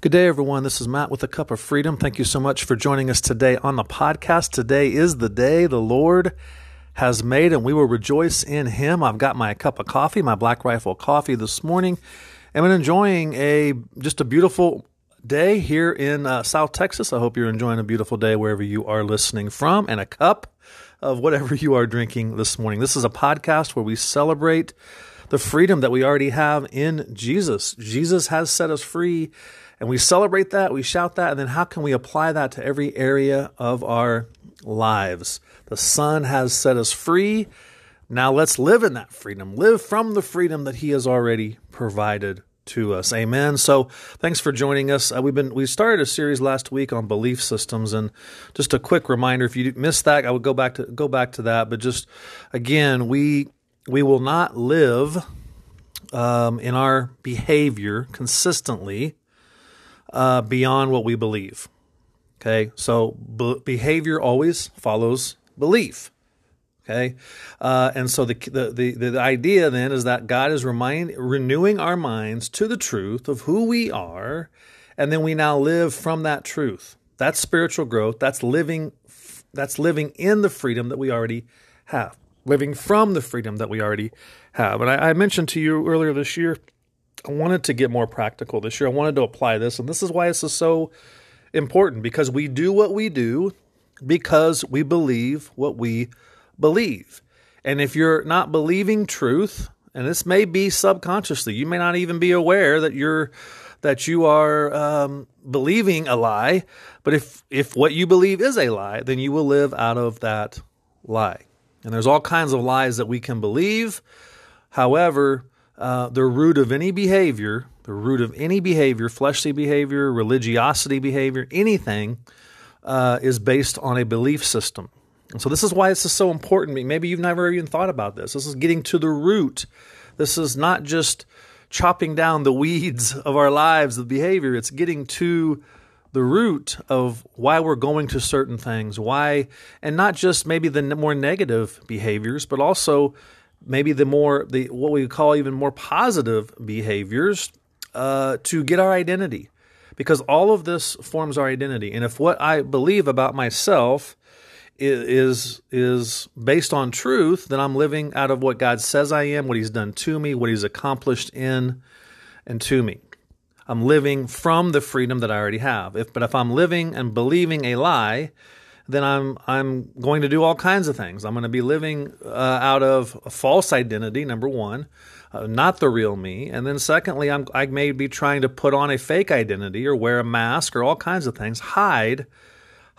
Good day, everyone. This is Matt with a Cup of Freedom. Thank you so much for joining us today on the podcast. Today is the day the Lord has made, and we will rejoice in Him. I've got my cup of coffee, my Black Rifle coffee this morning, and I'm enjoying a just a beautiful day here in uh, South Texas. I hope you're enjoying a beautiful day wherever you are listening from, and a cup of whatever you are drinking this morning. This is a podcast where we celebrate the freedom that we already have in Jesus. Jesus has set us free and we celebrate that, we shout that, and then how can we apply that to every area of our lives? The Son has set us free. Now let's live in that freedom. Live from the freedom that He has already provided to us. Amen. So thanks for joining us. Uh, we've been we started a series last week on belief systems, and just a quick reminder: if you missed that, I would go back to go back to that. But just again, we we will not live um, in our behavior consistently uh, beyond what we believe. Okay, so be- behavior always follows belief. Okay, uh, and so the, the, the the idea then is that God is remind renewing our minds to the truth of who we are, and then we now live from that truth. That's spiritual growth. That's living. That's living in the freedom that we already have. Living from the freedom that we already have. And I, I mentioned to you earlier this year I wanted to get more practical this year. I wanted to apply this, and this is why this is so important because we do what we do because we believe what we believe. And if you're not believing truth, and this may be subconsciously, you may not even be aware that you're that you are um, believing a lie. But if if what you believe is a lie, then you will live out of that lie. And there's all kinds of lies that we can believe. However, uh, the root of any behavior, the root of any behavior, fleshly behavior, religiosity behavior, anything, uh, is based on a belief system. And so this is why this is so important. Maybe you've never even thought about this. This is getting to the root. This is not just chopping down the weeds of our lives, of behavior. It's getting to the root of why we're going to certain things, why, and not just maybe the more negative behaviors, but also maybe the more the what we call even more positive behaviors uh, to get our identity. Because all of this forms our identity. And if what i believe about myself is is based on truth then i'm living out of what god says i am what he's done to me what he's accomplished in and to me. I'm living from the freedom that i already have. If but if i'm living and believing a lie then I'm I'm going to do all kinds of things. I'm going to be living uh, out of a false identity. Number one, uh, not the real me, and then secondly, I'm, I may be trying to put on a fake identity or wear a mask or all kinds of things, hide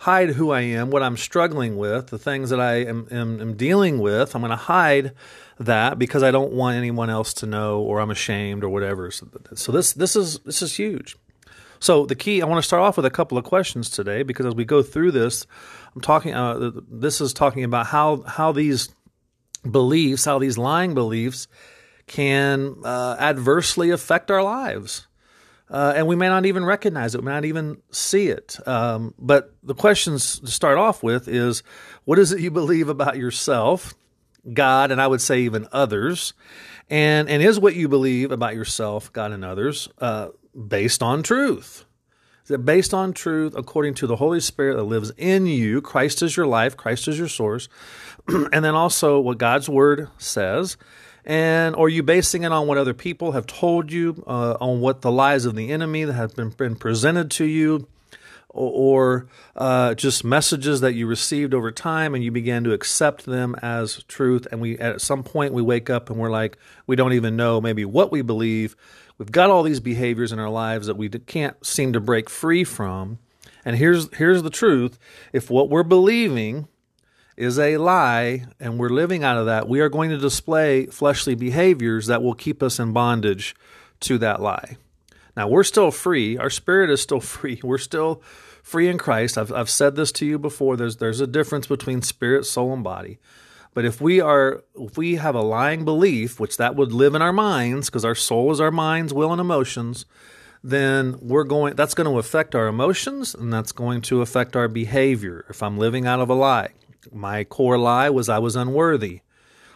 hide who I am, what I'm struggling with, the things that I am, am, am dealing with. I'm going to hide that because I don't want anyone else to know, or I'm ashamed, or whatever. So, so this this is this is huge. So the key, I want to start off with a couple of questions today because as we go through this, I'm talking. Uh, this is talking about how how these beliefs, how these lying beliefs, can uh, adversely affect our lives. Uh, and we may not even recognize it, we may not even see it. Um, but the questions to start off with is what is it you believe about yourself, God, and I would say even others? And, and is what you believe about yourself, God, and others uh, based on truth? It based on truth according to the Holy Spirit that lives in you? Christ is your life, Christ is your source. and then also what God's word says. And are you basing it on what other people have told you, uh, on what the lies of the enemy that have been, been presented to you, or, uh, just messages that you received over time and you began to accept them as truth? And we at some point we wake up and we're like, we don't even know maybe what we believe We've got all these behaviors in our lives that we can't seem to break free from. And here's here's the truth. If what we're believing is a lie and we're living out of that, we are going to display fleshly behaviors that will keep us in bondage to that lie. Now, we're still free. Our spirit is still free. We're still free in Christ. I've, I've said this to you before. There's, there's a difference between spirit, soul, and body. But if we are if we have a lying belief, which that would live in our minds, because our soul is our minds, will and emotions, then we're going that's going to affect our emotions and that's going to affect our behavior if I'm living out of a lie. My core lie was I was unworthy.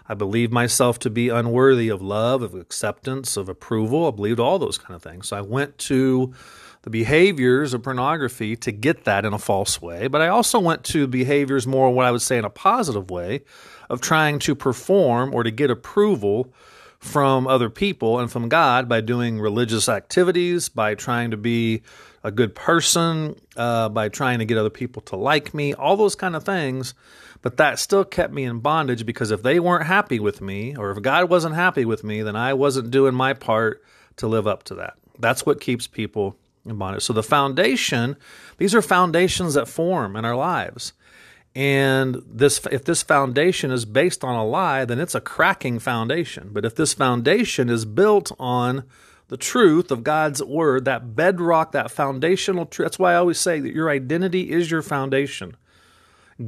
I believed myself to be unworthy of love, of acceptance, of approval. I believed all those kind of things. So I went to the behaviors of pornography to get that in a false way, but I also went to behaviors more what I would say in a positive way of trying to perform or to get approval from other people and from God by doing religious activities, by trying to be a good person, uh, by trying to get other people to like me, all those kind of things. But that still kept me in bondage because if they weren't happy with me, or if God wasn't happy with me, then I wasn't doing my part to live up to that. That's what keeps people in bondage. So the foundation, these are foundations that form in our lives. And this, if this foundation is based on a lie, then it's a cracking foundation. But if this foundation is built on the truth of God's word, that bedrock, that foundational truth, that's why I always say that your identity is your foundation.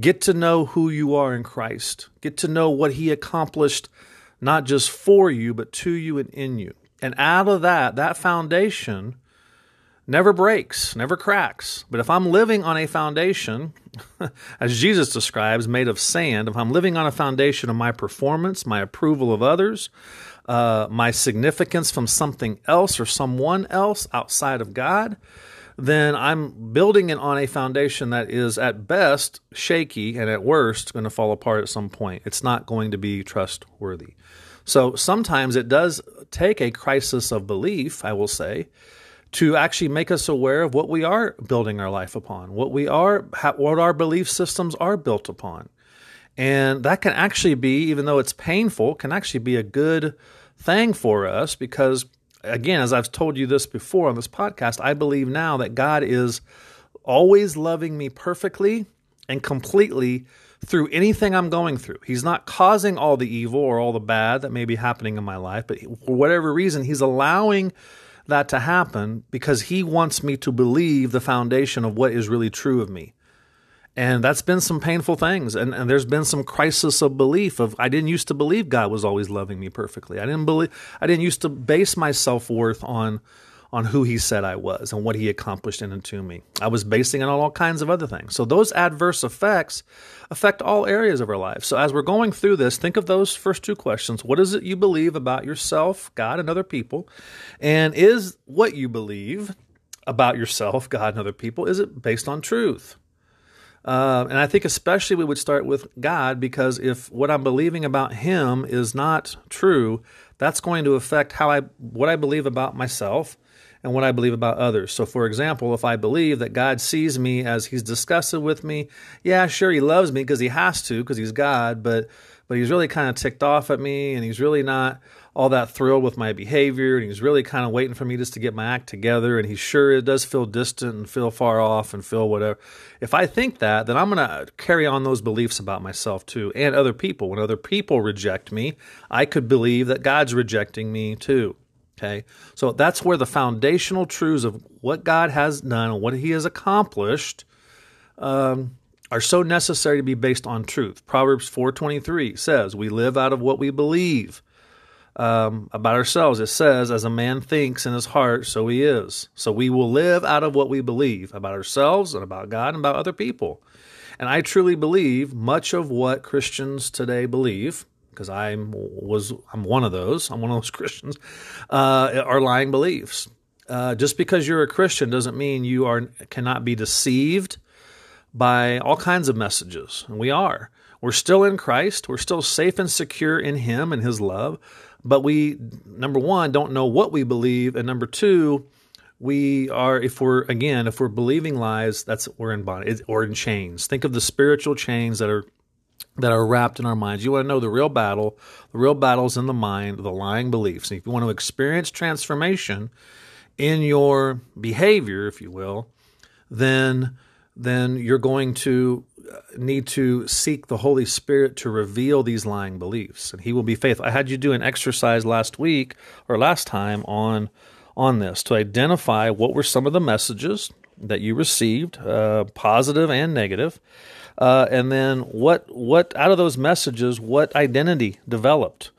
Get to know who you are in Christ. Get to know what He accomplished, not just for you, but to you and in you. And out of that, that foundation, never breaks, never cracks. But if I'm living on a foundation, as Jesus describes, made of sand, if I'm living on a foundation of my performance, my approval of others, uh, my significance from something else or someone else outside of God, then I'm building it on a foundation that is at best shaky and at worst going to fall apart at some point. It's not going to be trustworthy. So sometimes it does take a crisis of belief, I will say, to actually make us aware of what we are building our life upon, what we are, what our belief systems are built upon. And that can actually be, even though it's painful, can actually be a good thing for us because, again, as I've told you this before on this podcast, I believe now that God is always loving me perfectly and completely through anything I'm going through. He's not causing all the evil or all the bad that may be happening in my life, but for whatever reason, He's allowing that to happen because he wants me to believe the foundation of what is really true of me. And that's been some painful things. And, and there's been some crisis of belief of I didn't used to believe God was always loving me perfectly. I didn't believe I didn't used to base my self worth on on who he said I was and what he accomplished in and to me. I was basing it on all kinds of other things. So those adverse effects affect all areas of our lives. So as we're going through this, think of those first two questions. What is it you believe about yourself, God, and other people? And is what you believe about yourself, God, and other people, is it based on truth? Uh, and I think especially we would start with God because if what I'm believing about Him is not true, that's going to affect how I what I believe about myself and what I believe about others. So, for example, if I believe that God sees me as He's disgusted with me, yeah, sure, He loves me because He has to, because He's God, but but He's really kind of ticked off at me, and He's really not all that thrilled with my behavior, and He's really kind of waiting for me just to get my act together, and He sure it does feel distant and feel far off and feel whatever. If I think that, then I'm going to carry on those beliefs about myself too, and other people. When other people reject me, I could believe that God's rejecting me too. Okay, so that's where the foundational truths of what God has done and what He has accomplished um, are so necessary to be based on truth. Proverbs four twenty three says, "We live out of what we believe." Um, about ourselves, it says, "As a man thinks in his heart, so he is." So we will live out of what we believe about ourselves and about God and about other people. And I truly believe much of what Christians today believe because I'm was I'm one of those. I'm one of those Christians. Uh, are lying beliefs. Uh, just because you're a Christian doesn't mean you are cannot be deceived by all kinds of messages. And we are. We're still in Christ. We're still safe and secure in Him and His love. But we, number one, don't know what we believe, and number two, we are if we're again if we're believing lies, that's we're in bondage or in chains. Think of the spiritual chains that are that are wrapped in our minds. You want to know the real battle. The real battle is in the mind, the lying beliefs. And if you want to experience transformation in your behavior, if you will, then then you're going to uh, need to seek the Holy Spirit to reveal these lying beliefs, and He will be faithful. I had you do an exercise last week or last time on on this to identify what were some of the messages that you received, uh, positive and negative, uh, and then what what out of those messages, what identity developed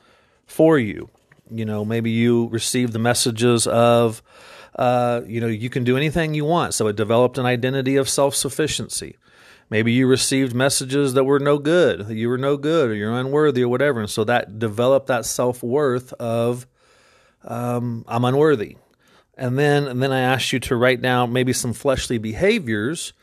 for you? You know, maybe you received the messages of, uh, you know, you can do anything you want. So it developed an identity of self sufficiency. Maybe you received messages that were no good, you were no good, or you're unworthy, or whatever. And so that developed that self worth of, um, I'm unworthy. And then, and then I asked you to write down maybe some fleshly behaviors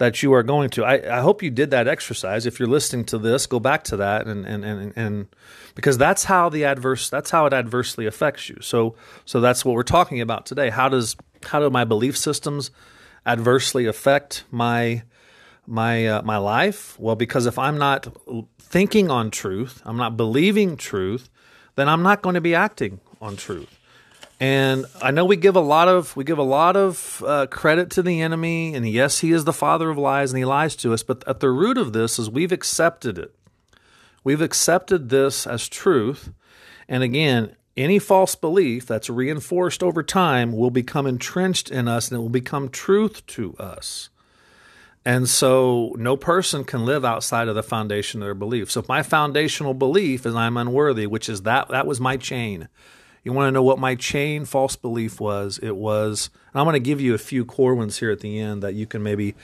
that you are going to. I, I hope you did that exercise. If you're listening to this, go back to that and, and, and, and because that's how the adverse that's how it adversely affects you. So so that's what we're talking about today. How does how do my belief systems adversely affect my my uh, my life? Well, because if I'm not thinking on truth, I'm not believing truth, then I'm not going to be acting on truth. And I know we give a lot of we give a lot of uh, credit to the enemy, and yes, he is the father of lies, and he lies to us. But at the root of this is we've accepted it. We've accepted this as truth, and again, any false belief that's reinforced over time will become entrenched in us, and it will become truth to us. And so, no person can live outside of the foundation of their belief. So, if my foundational belief is I'm unworthy, which is that that was my chain you want to know what my chain false belief was? It was, I'm going to give you a few core ones here at the end that you can maybe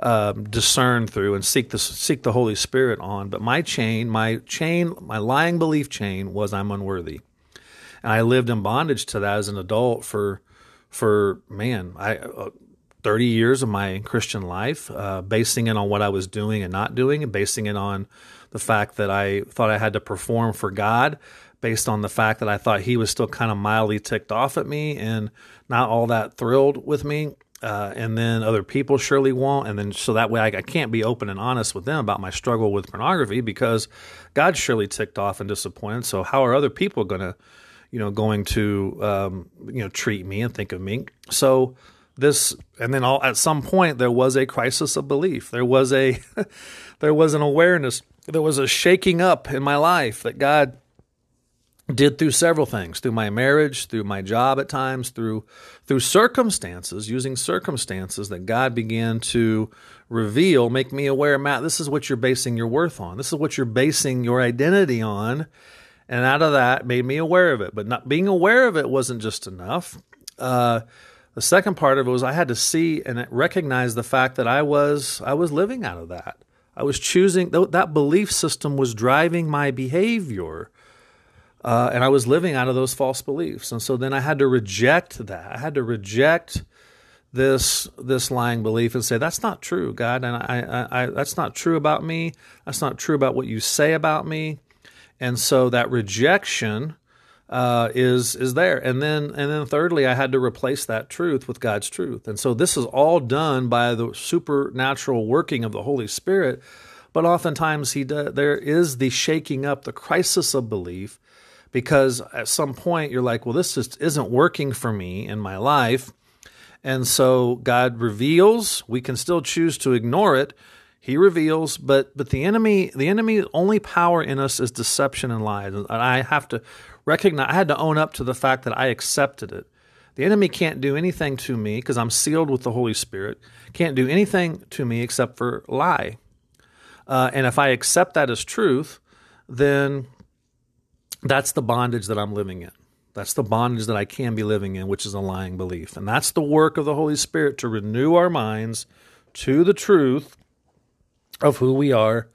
um, discern through and seek the seek the Holy Spirit on. But my chain, my chain, my lying belief chain was I'm unworthy, and I lived in bondage to that as an adult for for man, I. Uh, 30 years of my Christian life, uh, basing it on what I was doing and not doing, and basing it on the fact that I thought I had to perform for God based on the fact that I thought he was still kind of mildly ticked off at me and not all that thrilled with me. Uh, and then other people surely won't. And then so that way I, I, can't be open and honest with them about my struggle with pornography because God's surely ticked off and disappointed. So how are other people going to, you know, going to, um, you know, treat me and think of me? So this, and then all, at some point there was a crisis of belief. There was a, there was an awareness. There was a shaking up in my life that God did through several things through my marriage through my job at times through through circumstances using circumstances that god began to reveal make me aware matt this is what you're basing your worth on. This is what you're basing your identity on. And out of that made me aware of it. But not being aware of it wasn't just enough. Uh, the second part of it was i had to see and recognize the fact that i was i was living out of that. I was choosing that belief system was driving my behavior uh, and I was living out of those false beliefs. And so then I had to reject that. I had to reject this this lying belief and say that's not true, God, and I, I, I that's not true about me. That's not true about what you say about me. And so that rejection uh, is is there. And then and then thirdly, I had to replace that truth with God's truth. And so this is all done by the supernatural working of the Holy Spirit. But oftentimes he does, there is the shaking up, the crisis of belief because at some point you're like, well, this just isn't working for me in my life. And so God reveals, we can still choose to ignore it. He reveals, but but the enemy, the enemy's only power in us is deception and lies. And I have to recognize I had to own up to the fact that I accepted it. The enemy can't do anything to me because I'm sealed with the Holy Spirit. Can't do anything to me except for lie. Uh, and if I accept that as truth, then that's the bondage that I'm living in. That's the bondage that I can be living in, which is a lying belief. And that's the work of the Holy Spirit to renew our minds to the truth of who we are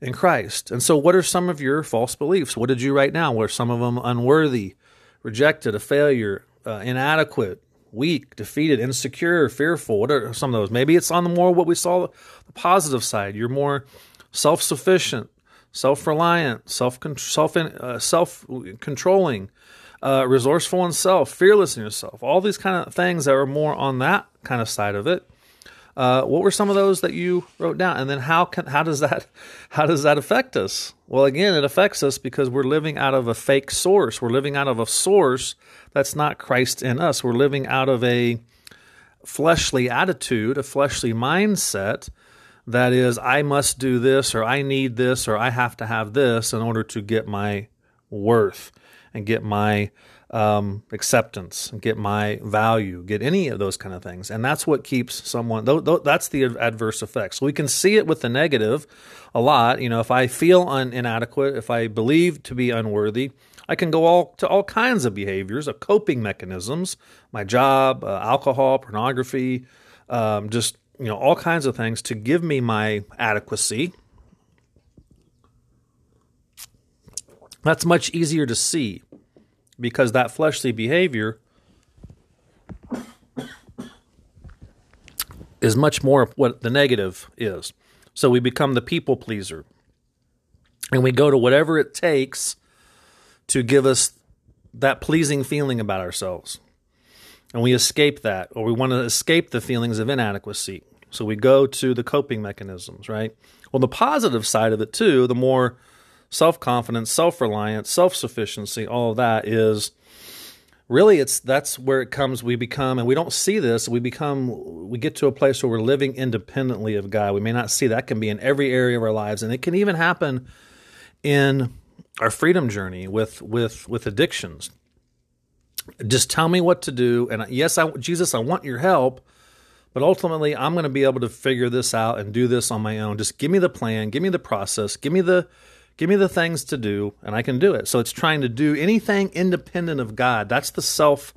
in Christ. And so, what are some of your false beliefs? What did you write down? Were some of them unworthy, rejected, a failure, uh, inadequate, weak, defeated, insecure, fearful? What are some of those? Maybe it's on the more what we saw the positive side. You're more self sufficient, self-reliant, self self uh, self controlling, uh, resourceful in self, fearless in yourself. All these kind of things that are more on that kind of side of it. Uh, what were some of those that you wrote down, and then how can how does that how does that affect us? Well, again, it affects us because we're living out of a fake source. We're living out of a source that's not Christ in us. We're living out of a fleshly attitude, a fleshly mindset that is, I must do this, or I need this, or I have to have this in order to get my worth and get my um, acceptance and get my value, get any of those kind of things. And that's what keeps someone, th- th- that's the adverse effects. So we can see it with the negative a lot. You know, if I feel un- inadequate, if I believe to be unworthy, I can go all to all kinds of behaviors, of coping mechanisms, my job, uh, alcohol, pornography, um, just you know, all kinds of things to give me my adequacy. That's much easier to see because that fleshly behavior is much more what the negative is. So we become the people pleaser. And we go to whatever it takes to give us that pleasing feeling about ourselves. And we escape that, or we want to escape the feelings of inadequacy. So we go to the coping mechanisms, right? Well, the positive side of it, too, the more self confidence, self reliance, self sufficiency, all of that is really it's that's where it comes we become and we don't see this we become we get to a place where we're living independently of god we may not see that can be in every area of our lives and it can even happen in our freedom journey with with with addictions just tell me what to do and yes I, jesus i want your help but ultimately i'm going to be able to figure this out and do this on my own just give me the plan give me the process give me the Give me the things to do, and I can do it. So it's trying to do anything independent of God. That's the self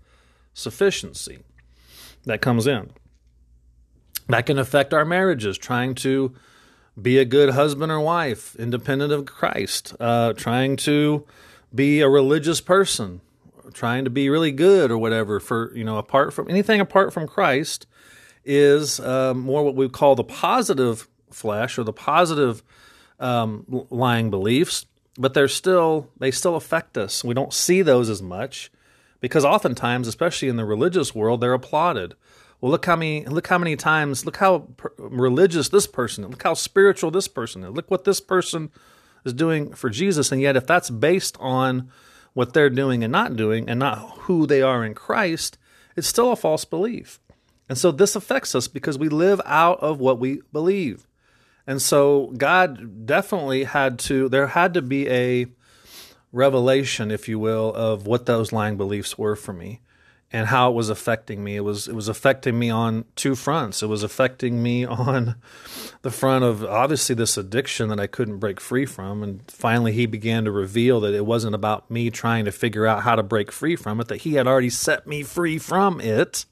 sufficiency that comes in. That can affect our marriages, trying to be a good husband or wife, independent of Christ, uh, trying to be a religious person, trying to be really good or whatever. For you know, apart from anything apart from Christ, is uh, more what we call the positive flesh or the positive um, lying beliefs, but they're still they still affect us. We don't see those as much because oftentimes, especially in the religious world, they're applauded. Well, look how many look how many times look how per- religious this person, look how spiritual this person is. Look what this person is doing for Jesus, and yet if that's based on what they're doing and not doing, and not who they are in Christ, it's still a false belief. And so this affects us because we live out of what we believe. And so God definitely had to, there had to be a revelation, if you will, of what those lying beliefs were for me and how it was affecting me. It was it was affecting me on two fronts. It was affecting me on the front of obviously this addiction that I couldn't break free from. And finally he began to reveal that it wasn't about me trying to figure out how to break free from it, that he had already set me free from it.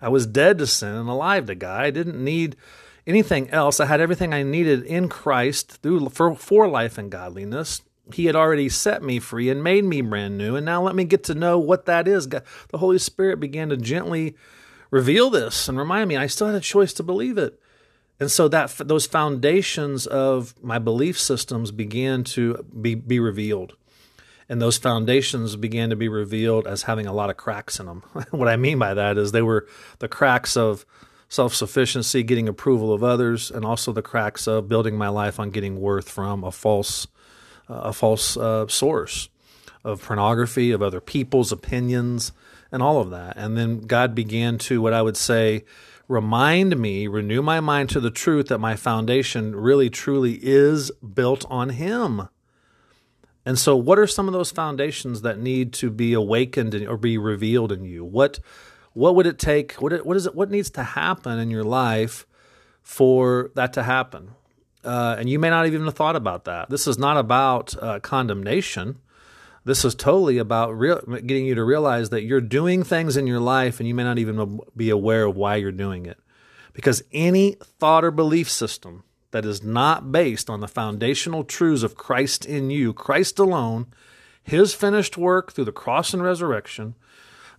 I was dead to sin and alive to God. I didn't need anything else. I had everything I needed in Christ through for, for life and godliness. He had already set me free and made me brand new. And now let me get to know what that is. The Holy Spirit began to gently reveal this and remind me I still had a choice to believe it. And so that those foundations of my belief systems began to be, be revealed. And those foundations began to be revealed as having a lot of cracks in them. what I mean by that is they were the cracks of self sufficiency, getting approval of others, and also the cracks of building my life on getting worth from a false, a false uh, source of pornography, of other people's opinions, and all of that. And then God began to, what I would say, remind me, renew my mind to the truth that my foundation really truly is built on Him. And so, what are some of those foundations that need to be awakened or be revealed in you? What what would it take? What what is it? What needs to happen in your life for that to happen? Uh, and you may not even have thought about that. This is not about uh, condemnation. This is totally about real, getting you to realize that you're doing things in your life and you may not even be aware of why you're doing it. Because any thought or belief system that is not based on the foundational truths of Christ in you, Christ alone, His finished work through the cross and resurrection,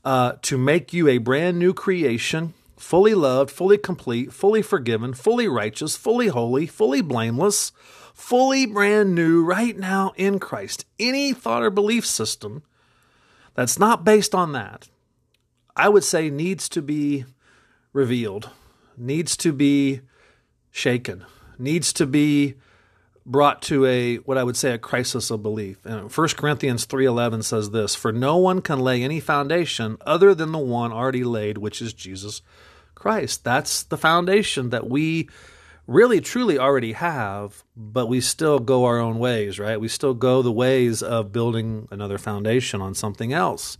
uh, to make you a brand new creation, fully loved, fully complete, fully forgiven, fully righteous, fully holy, fully blameless, fully brand new right now in Christ. Any thought or belief system that's not based on that, I would say needs to be revealed, needs to be shaken, needs to be brought to a what I would say a crisis of belief. And 1 Corinthians 3:11 says this, "For no one can lay any foundation other than the one already laid, which is Jesus Christ." That's the foundation that we really truly already have, but we still go our own ways, right? We still go the ways of building another foundation on something else.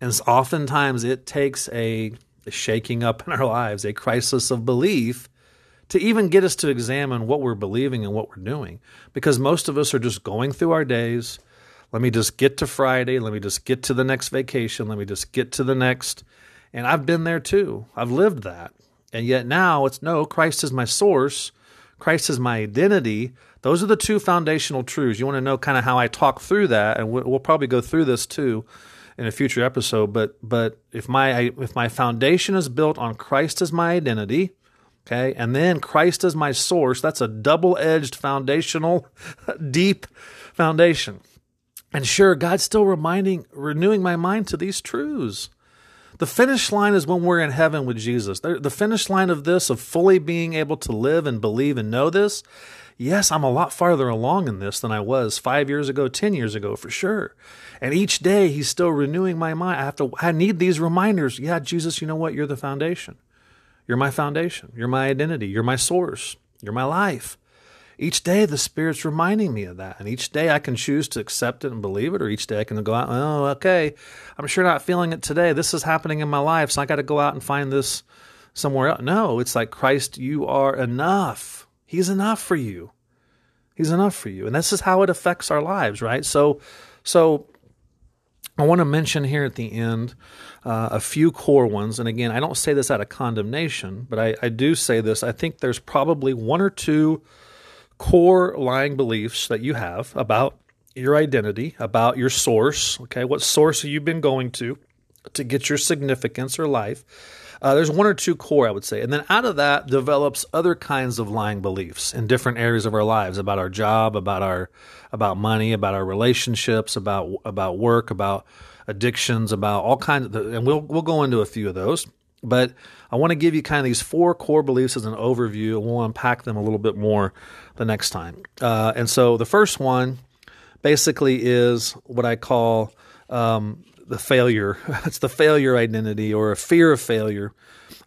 And oftentimes it takes a shaking up in our lives, a crisis of belief to even get us to examine what we're believing and what we're doing. Because most of us are just going through our days. Let me just get to Friday. Let me just get to the next vacation. Let me just get to the next. And I've been there too. I've lived that. And yet now it's no, Christ is my source. Christ is my identity. Those are the two foundational truths. You want to know kind of how I talk through that, and we'll probably go through this too in a future episode. But but if my if my foundation is built on Christ as my identity, Okay. And then Christ is my source. That's a double edged foundational, deep foundation. And sure, God's still reminding, renewing my mind to these truths. The finish line is when we're in heaven with Jesus. The finish line of this, of fully being able to live and believe and know this, yes, I'm a lot farther along in this than I was five years ago, 10 years ago, for sure. And each day he's still renewing my mind. I have to, I need these reminders. Yeah, Jesus, you know what? You're the foundation. You're my foundation. You're my identity. You're my source. You're my life. Each day the Spirit's reminding me of that. And each day I can choose to accept it and believe it, or each day I can go out, oh, okay, I'm sure not feeling it today. This is happening in my life, so I got to go out and find this somewhere else. No, it's like, Christ, you are enough. He's enough for you. He's enough for you. And this is how it affects our lives, right? So, so I want to mention here at the end uh, a few core ones. And again, I don't say this out of condemnation, but I, I do say this. I think there's probably one or two core lying beliefs that you have about your identity, about your source. Okay, what source have you been going to to get your significance or life? Uh, there's one or two core, I would say. And then out of that develops other kinds of lying beliefs in different areas of our lives about our job, about our about money, about our relationships, about about work, about addictions, about all kinds of and we'll we'll go into a few of those. But I want to give you kind of these four core beliefs as an overview, and we'll unpack them a little bit more the next time. Uh, and so the first one basically is what I call um, the failure. it's the failure identity or a fear of failure,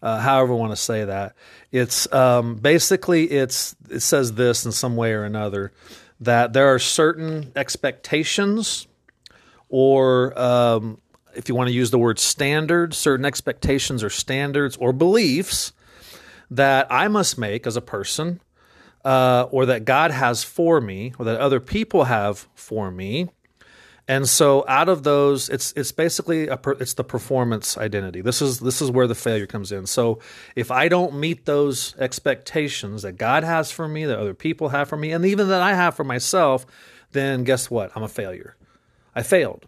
uh, however you want to say that. It's um, basically it's it says this in some way or another that there are certain expectations or um, if you want to use the word standards, certain expectations or standards or beliefs that I must make as a person, uh, or that God has for me, or that other people have for me, and so out of those, it's it's basically a per, it's the performance identity. This is this is where the failure comes in. So if I don't meet those expectations that God has for me, that other people have for me, and even that I have for myself, then guess what? I'm a failure. I failed.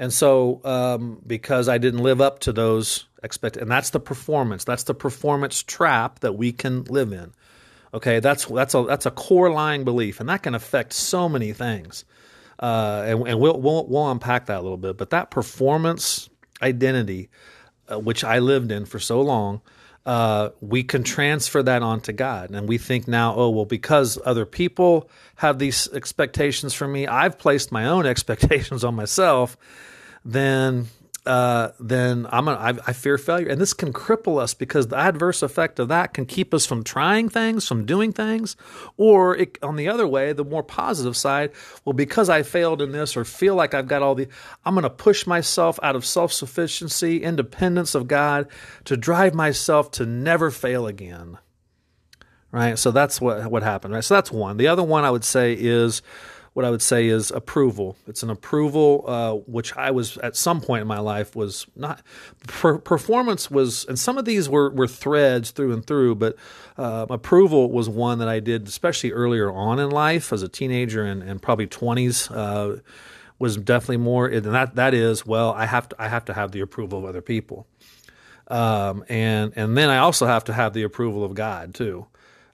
And so um, because I didn't live up to those expect, and that's the performance. That's the performance trap that we can live in. Okay, that's that's a that's a core lying belief, and that can affect so many things uh, and, and we'll, we'll, we'll unpack that a little bit. But that performance identity, uh, which I lived in for so long, uh, we can transfer that onto God, and we think now, oh well, because other people have these expectations for me, I've placed my own expectations on myself. Then uh, then I'm a, I, I fear failure, and this can cripple us because the adverse effect of that can keep us from trying things, from doing things, or it, on the other way, the more positive side, well, because I failed in this or feel like I've got all the, I'm going to push myself out of self sufficiency, independence of God, to drive myself to never fail again. Right, so that's what what happened. Right, so that's one. The other one I would say is what I would say is approval. It's an approval uh, which I was at some point in my life was not per- performance was, and some of these were were threads through and through, but uh, approval was one that I did, especially earlier on in life as a teenager and, and probably twenties. Uh, was definitely more, and that that is well, I have to I have to have the approval of other people, um, and and then I also have to have the approval of God too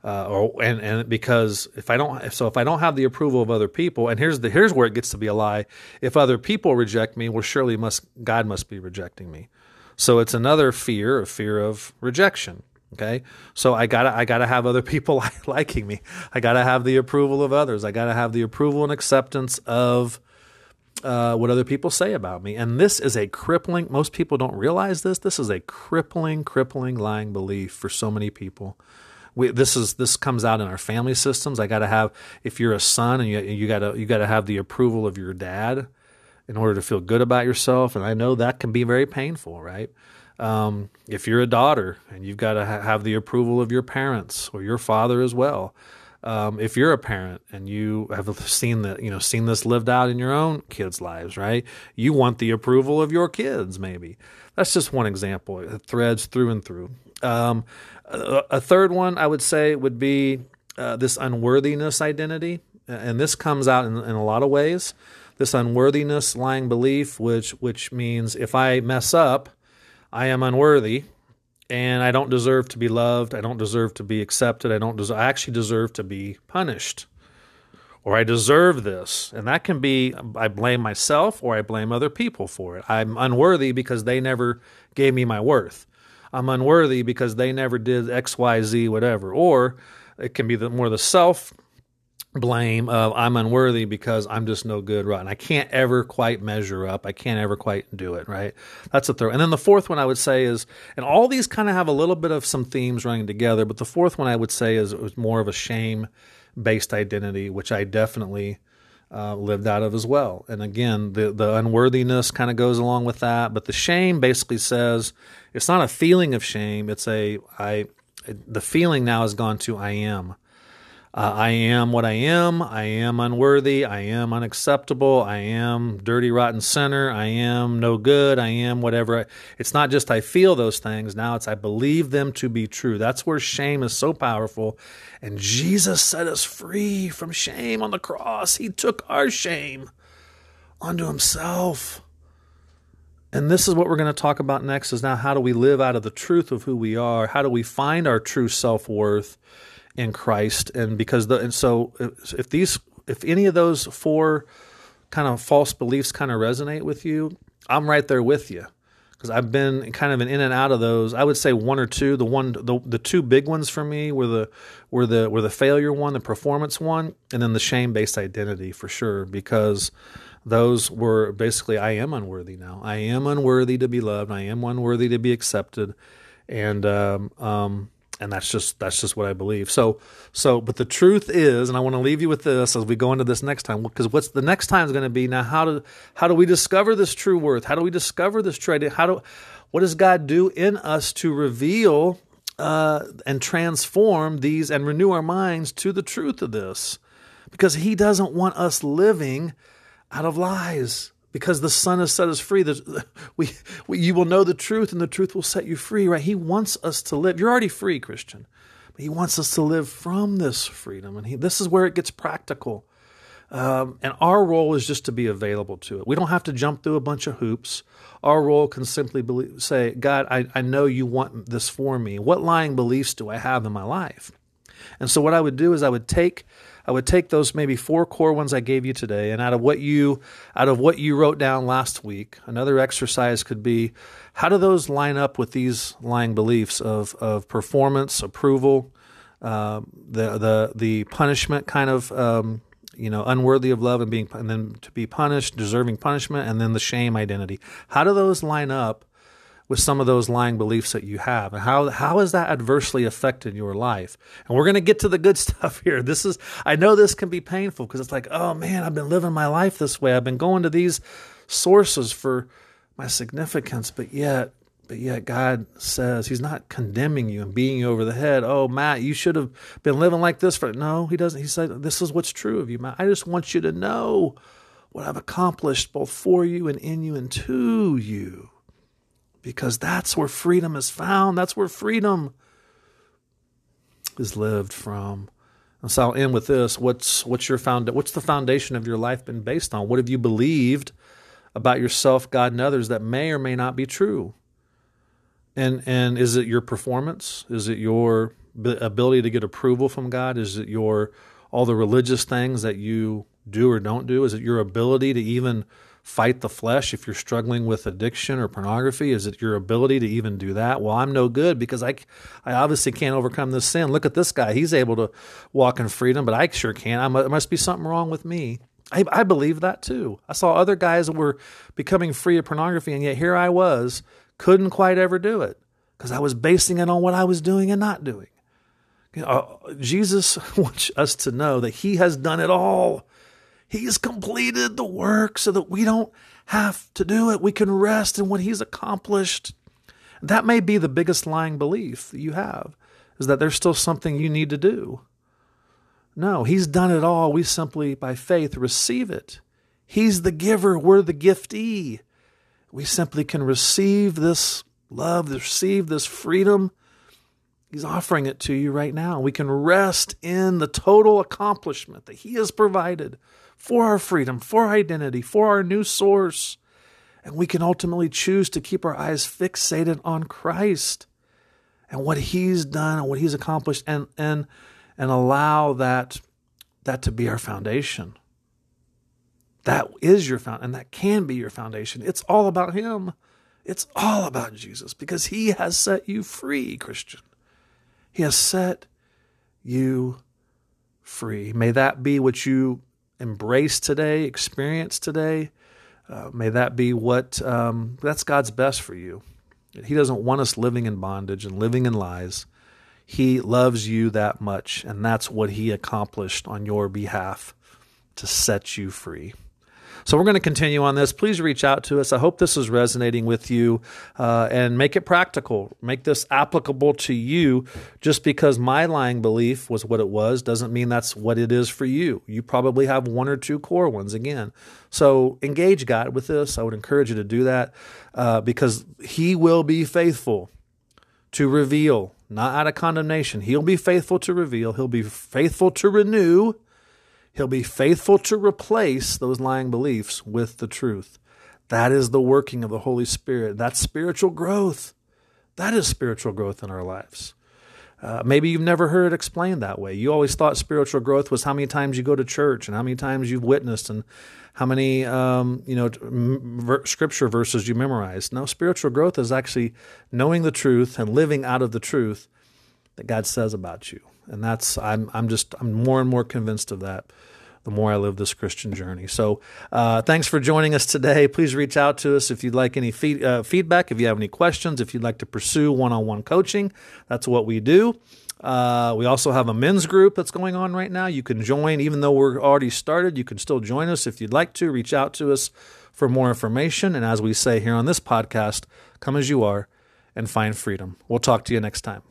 uh, or and and because if I don't so if I don't have the approval of other people, and here's the here's where it gets to be a lie. If other people reject me, well, surely must God must be rejecting me. So it's another fear, a fear of rejection. Okay, so I gotta I gotta have other people liking me. I gotta have the approval of others. I gotta have the approval and acceptance of uh, what other people say about me. And this is a crippling. Most people don't realize this. This is a crippling, crippling lying belief for so many people we, this is this comes out in our family systems. I got to have if you're a son and you you got to you got to have the approval of your dad in order to feel good about yourself. And I know that can be very painful, right? Um, if you're a daughter and you've got to ha- have the approval of your parents or your father as well. Um, if you're a parent and you have seen that, you know, seen this lived out in your own kids' lives, right? You want the approval of your kids, maybe. That's just one example. It threads through and through. Um, a, third one I would say would be uh, this unworthiness identity, and this comes out in, in a lot of ways. This unworthiness lying belief, which which means if I mess up, I am unworthy, and I don't deserve to be loved. I don't deserve to be accepted. I don't deserve, I actually deserve to be punished. Or I deserve this. And that can be I blame myself or I blame other people for it. I'm unworthy because they never gave me my worth. I'm unworthy because they never did XYZ, whatever. Or it can be the more the self blame of I'm unworthy because I'm just no good, right? And I can't ever quite measure up. I can't ever quite do it, right? That's a throw. And then the fourth one I would say is, and all these kind of have a little bit of some themes running together, but the fourth one I would say is it was more of a shame based identity, which I definitely uh, lived out of as well. And again, the the unworthiness kind of goes along with that, but the shame basically says it's not a feeling of shame. It's a I. The feeling now has gone to I am. Uh, I am what I am. I am unworthy. I am unacceptable. I am dirty, rotten sinner. I am no good. I am whatever. It's not just I feel those things. Now it's I believe them to be true. That's where shame is so powerful. And Jesus set us free from shame on the cross. He took our shame onto himself. And this is what we're going to talk about next is now how do we live out of the truth of who we are? How do we find our true self worth? In Christ, and because the and so if these if any of those four kind of false beliefs kind of resonate with you, I'm right there with you because I've been kind of an in and out of those. I would say one or two. The one, the the two big ones for me were the were the were the failure one, the performance one, and then the shame based identity for sure. Because those were basically, I am unworthy now. I am unworthy to be loved. I am unworthy to be accepted, and um, um, and that's just that's just what I believe. So so but the truth is, and I want to leave you with this as we go into this next time, because what's the next time is going to be now how do how do we discover this true worth? How do we discover this true idea? How do what does God do in us to reveal uh, and transform these and renew our minds to the truth of this? Because He doesn't want us living out of lies because the Son has set us free. We, we, you will know the truth, and the truth will set you free. Right? He wants us to live. You're already free, Christian, but He wants us to live from this freedom, and he, this is where it gets practical. Um, and our role is just to be available to it. We don't have to jump through a bunch of hoops. Our role can simply believe, say, God, I, I know you want this for me. What lying beliefs do I have in my life? And so, what I would do is I would take I would take those maybe four core ones I gave you today, and out of what you out of what you wrote down last week, another exercise could be how do those line up with these lying beliefs of of performance, approval, uh, the the the punishment kind of um, you know unworthy of love and being and then to be punished, deserving punishment, and then the shame identity. How do those line up? With some of those lying beliefs that you have. And how how has that adversely affected your life? And we're going to get to the good stuff here. This is i know this can be painful because it's like oh man i've been living my life this way. I've been going to these sources for my significance but yet but yet god says he's not condemning you and beating you over the head. Oh matt you should have been living like this for no he doesn't. He said this is what's true of you matt. I just want you to know what i've accomplished both for you and in you and to you because that's where freedom is found. That's where freedom is lived from. And so I'll end with this. What's what's your found what's the foundation of your life been based on? What have you believed about yourself, God, and others that may or may not be true? And and is it your performance? Is it your ability to get approval from God? Is it your all the religious things that you do or don't do? Is it your ability to even fight the flesh if you're struggling with addiction or pornography? Is it your ability to even do that? Well, I'm no good because I, I obviously can't overcome this sin. Look at this guy. He's able to walk in freedom, but I sure can't. there must be something wrong with me. I, I believe that too. I saw other guys that were becoming free of pornography, and yet here I was, couldn't quite ever do it because I was basing it on what I was doing and not doing. You know, uh, Jesus wants us to know that He has done it all. He's completed the work so that we don't have to do it. We can rest in what He's accomplished. That may be the biggest lying belief you have, is that there's still something you need to do. No, He's done it all. We simply, by faith, receive it. He's the giver, we're the giftee. We simply can receive this love, receive this freedom. He's offering it to you right now. We can rest in the total accomplishment that He has provided for our freedom, for our identity, for our new source. And we can ultimately choose to keep our eyes fixated on Christ and what he's done and what he's accomplished and and and allow that that to be our foundation. That is your foundation, and that can be your foundation. It's all about him. It's all about Jesus because he has set you free, Christian. He has set you free. May that be what you embrace today, experience today. Uh, may that be what um, that's God's best for you. He doesn't want us living in bondage and living in lies. He loves you that much, and that's what He accomplished on your behalf to set you free. So we're going to continue on this. Please reach out to us. I hope this is resonating with you uh, and make it practical. Make this applicable to you. Just because my lying belief was what it was doesn't mean that's what it is for you. You probably have one or two core ones again. So engage God with this. I would encourage you to do that uh, because He will be faithful to reveal, not out of condemnation. He'll be faithful to reveal, He'll be faithful to renew He'll be faithful to replace those lying beliefs with the truth. That is the working of the Holy Spirit. That's spiritual growth. That is spiritual growth in our lives. Uh, maybe you've never heard it explained that way. You always thought spiritual growth was how many times you go to church and how many times you've witnessed and how many um, you know ver- scripture verses you memorized. No, spiritual growth is actually knowing the truth and living out of the truth that God says about you and that's I'm I'm just I'm more and more convinced of that the more I live this Christian journey. So, uh, thanks for joining us today. Please reach out to us if you'd like any feed, uh, feedback, if you have any questions, if you'd like to pursue one on one coaching. That's what we do. Uh, we also have a men's group that's going on right now. You can join, even though we're already started, you can still join us if you'd like to. Reach out to us for more information. And as we say here on this podcast, come as you are and find freedom. We'll talk to you next time.